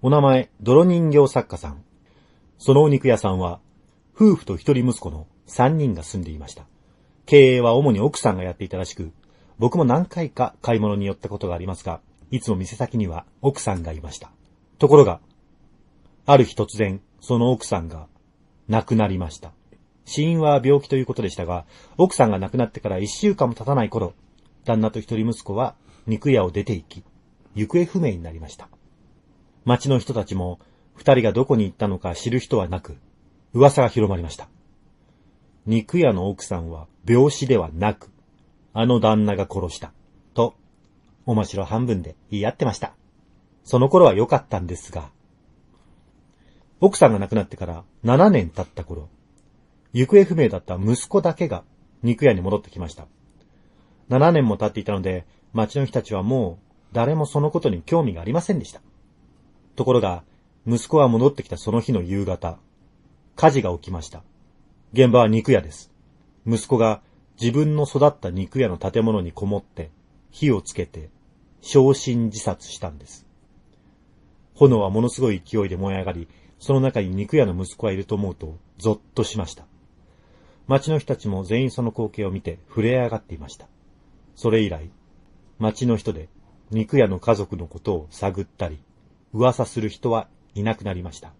お名前、泥人形作家さん。そのお肉屋さんは、夫婦と一人息子の三人が住んでいました。経営は主に奥さんがやっていたらしく、僕も何回か買い物に寄ったことがありますが、いつも店先には奥さんがいました。ところが、ある日突然、その奥さんが亡くなりました。死因は病気ということでしたが、奥さんが亡くなってから一週間も経たない頃、旦那と一人息子は肉屋を出て行き、行方不明になりました。町の人たちも、二人がどこに行ったのか知る人はなく、噂が広まりました。肉屋の奥さんは病死ではなく、あの旦那が殺した。と、おましろ半分で言い合ってました。その頃は良かったんですが、奥さんが亡くなってから7年経った頃、行方不明だった息子だけが肉屋に戻ってきました。7年も経っていたので、町の人たちはもう誰もそのことに興味がありませんでした。ところが、息子は戻ってきたその日の夕方、火事が起きました。現場は肉屋です。息子が自分の育った肉屋の建物にこもって火をつけて焼身自殺したんです。炎はものすごい勢いで燃え上がり、その中に肉屋の息子がいると思うとゾッとしました。町の人たちも全員その光景を見て震え上がっていました。それ以来、町の人で肉屋の家族のことを探ったり、噂する人はいなくなりました。